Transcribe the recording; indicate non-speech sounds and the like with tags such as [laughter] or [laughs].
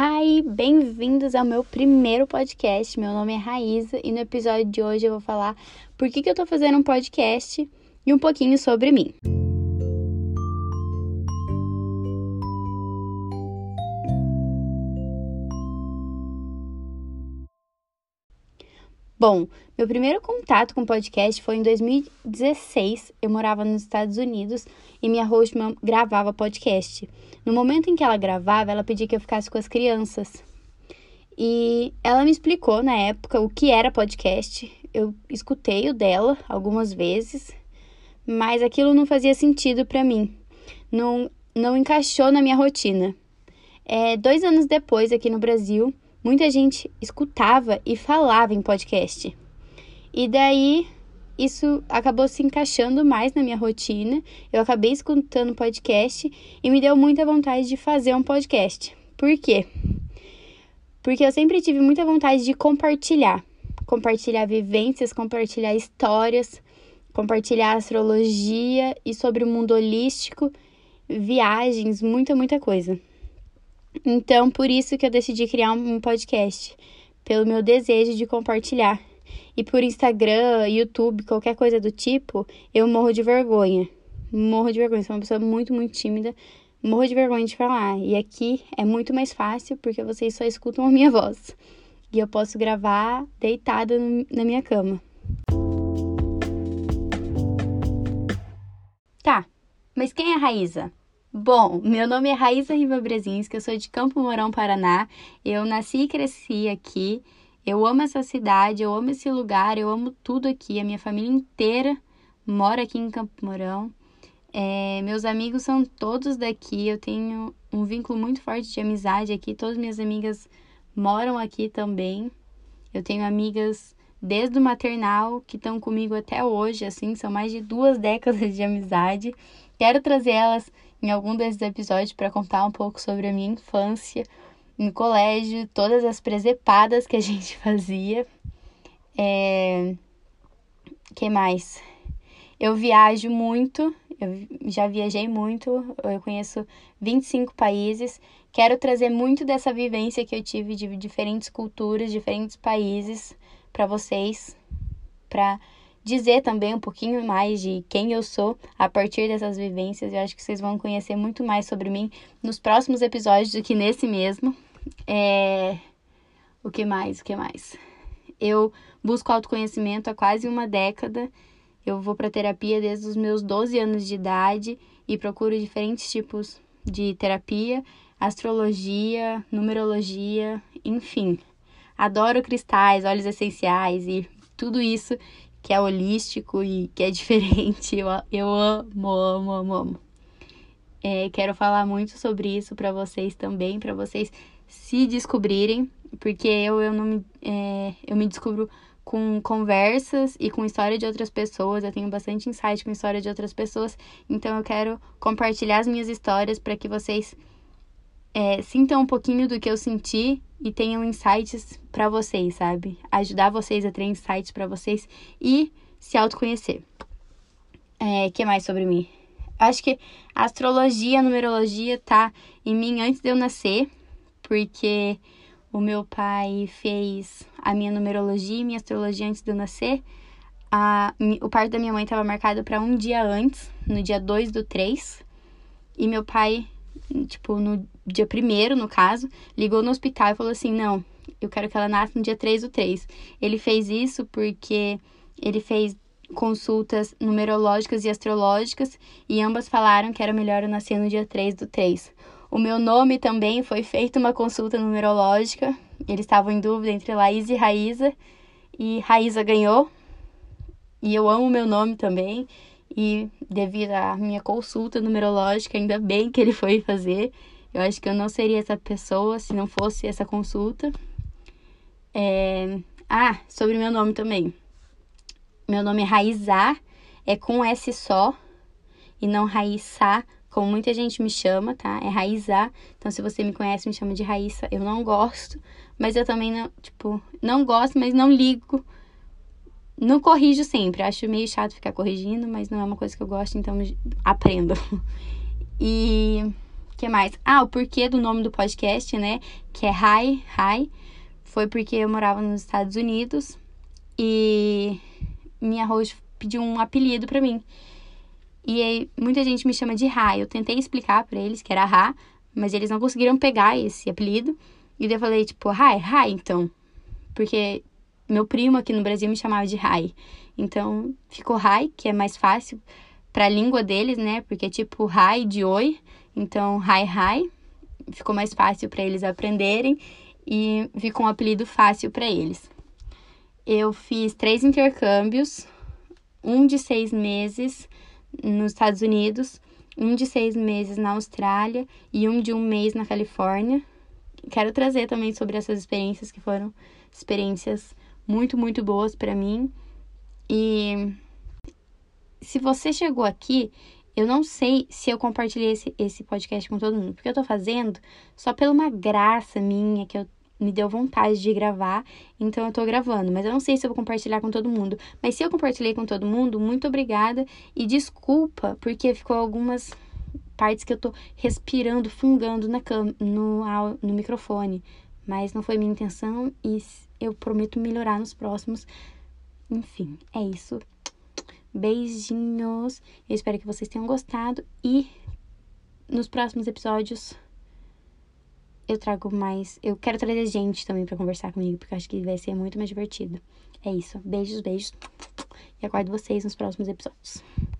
Hi, bem-vindos ao meu primeiro podcast. Meu nome é Raíza e no episódio de hoje eu vou falar por que, que eu tô fazendo um podcast e um pouquinho sobre mim. Bom, meu primeiro contato com podcast foi em 2016. Eu morava nos Estados Unidos e minha host gravava podcast. No momento em que ela gravava, ela pedia que eu ficasse com as crianças. E ela me explicou na época o que era podcast. Eu escutei o dela algumas vezes, mas aquilo não fazia sentido para mim. Não, não encaixou na minha rotina. É, dois anos depois, aqui no Brasil, muita gente escutava e falava em podcast. E daí isso acabou se encaixando mais na minha rotina. Eu acabei escutando podcast e me deu muita vontade de fazer um podcast. Por quê? Porque eu sempre tive muita vontade de compartilhar, compartilhar vivências, compartilhar histórias, compartilhar astrologia e sobre o mundo holístico, viagens, muita, muita coisa. Então, por isso que eu decidi criar um podcast, pelo meu desejo de compartilhar. E por Instagram, YouTube, qualquer coisa do tipo, eu morro de vergonha. Morro de vergonha, sou uma pessoa muito, muito tímida. Morro de vergonha de falar. E aqui é muito mais fácil porque vocês só escutam a minha voz. E eu posso gravar deitada na minha cama. Tá, mas quem é a Raíza? Bom, meu nome é Raíssa Riva Brezinski, eu sou de Campo Mourão, Paraná. Eu nasci e cresci aqui. Eu amo essa cidade, eu amo esse lugar, eu amo tudo aqui. A minha família inteira mora aqui em Campo Mourão. É, meus amigos são todos daqui, eu tenho um vínculo muito forte de amizade aqui. Todas minhas amigas moram aqui também. Eu tenho amigas desde o maternal que estão comigo até hoje, assim, são mais de duas décadas de amizade. Quero trazer elas em algum desses episódios para contar um pouco sobre a minha infância no colégio, todas as presepadas que a [laughs] gente fazia. É... que mais? Eu viajo muito, eu já viajei muito, eu conheço 25 países. Quero trazer muito dessa vivência que eu tive de diferentes culturas, diferentes países para vocês, para dizer também um pouquinho mais de quem eu sou a partir dessas vivências. Eu acho que vocês vão conhecer muito mais sobre mim nos próximos episódios do que nesse mesmo. É... O que mais? O que mais? Eu busco autoconhecimento há quase uma década. Eu vou para terapia desde os meus 12 anos de idade e procuro diferentes tipos de terapia, astrologia, numerologia, enfim. Adoro cristais, óleos essenciais e tudo isso que é holístico e que é [laughs] diferente. Eu, eu amo, amo, amo, amo. É, quero falar muito sobre isso para vocês também, para vocês se descobrirem, porque eu, eu não me, é, eu me descubro com conversas e com história de outras pessoas. Eu tenho bastante insight com história de outras pessoas, então eu quero compartilhar as minhas histórias para que vocês é, sintam um pouquinho do que eu senti e tenham insights para vocês, sabe? Ajudar vocês a ter insights para vocês e se autoconhecer. É, que mais sobre mim? Acho que a astrologia, a numerologia tá em mim antes de eu nascer, porque o meu pai fez a minha numerologia e minha astrologia antes de eu nascer. A, o parto da minha mãe estava marcado para um dia antes, no dia 2 do 3. E meu pai tipo, no dia primeiro, no caso, ligou no hospital e falou assim: não, eu quero que ela nasça no dia 3 do 3. Ele fez isso porque ele fez consultas numerológicas e astrológicas e ambas falaram que era melhor eu nascer no dia 3 do 3. O meu nome também foi feita uma consulta numerológica. Eles estavam em dúvida entre Laís e Raíza. E Raíza ganhou. E eu amo meu nome também. E devido à minha consulta numerológica, ainda bem que ele foi fazer. Eu acho que eu não seria essa pessoa se não fosse essa consulta. É... Ah, sobre meu nome também. Meu nome é Raizá, é com S só e não Raíssa, como muita gente me chama, tá? É Raizá. Então, se você me conhece, me chama de Raíssa. Eu não gosto, mas eu também não, tipo, não gosto, mas não ligo não corrijo sempre, acho meio chato ficar corrigindo, mas não é uma coisa que eu gosto, então aprendo. [laughs] E que mais? Ah, o porquê do nome do podcast, né? Que é Hi, Hi. Foi porque eu morava nos Estados Unidos e minha host pediu um apelido para mim. E aí, muita gente me chama de Ra. Eu tentei explicar para eles que era Ra, mas eles não conseguiram pegar esse apelido. E daí eu falei, tipo, Rai, Rai, então. Porque meu primo aqui no Brasil me chamava de Rai. Então, ficou Rai, que é mais fácil pra língua deles, né? Porque é tipo Rai de oi. Então, Rai, Rai. Ficou mais fácil para eles aprenderem e ficou um apelido fácil para eles. Eu fiz três intercâmbios, um de seis meses nos Estados Unidos, um de seis meses na Austrália e um de um mês na Califórnia. Quero trazer também sobre essas experiências que foram experiências muito, muito boas para mim. E se você chegou aqui, eu não sei se eu compartilhei esse, esse podcast com todo mundo, porque eu tô fazendo só pela uma graça minha que eu me deu vontade de gravar, então eu tô gravando. Mas eu não sei se eu vou compartilhar com todo mundo. Mas se eu compartilhei com todo mundo, muito obrigada e desculpa, porque ficou algumas partes que eu tô respirando, fungando na cam no, no microfone. Mas não foi minha intenção e eu prometo melhorar nos próximos. Enfim, é isso. Beijinhos. Eu espero que vocês tenham gostado e nos próximos episódios eu trago mais. Eu quero trazer gente também para conversar comigo, porque acho que vai ser muito mais divertido. É isso. Beijos, beijos. E aguardo vocês nos próximos episódios.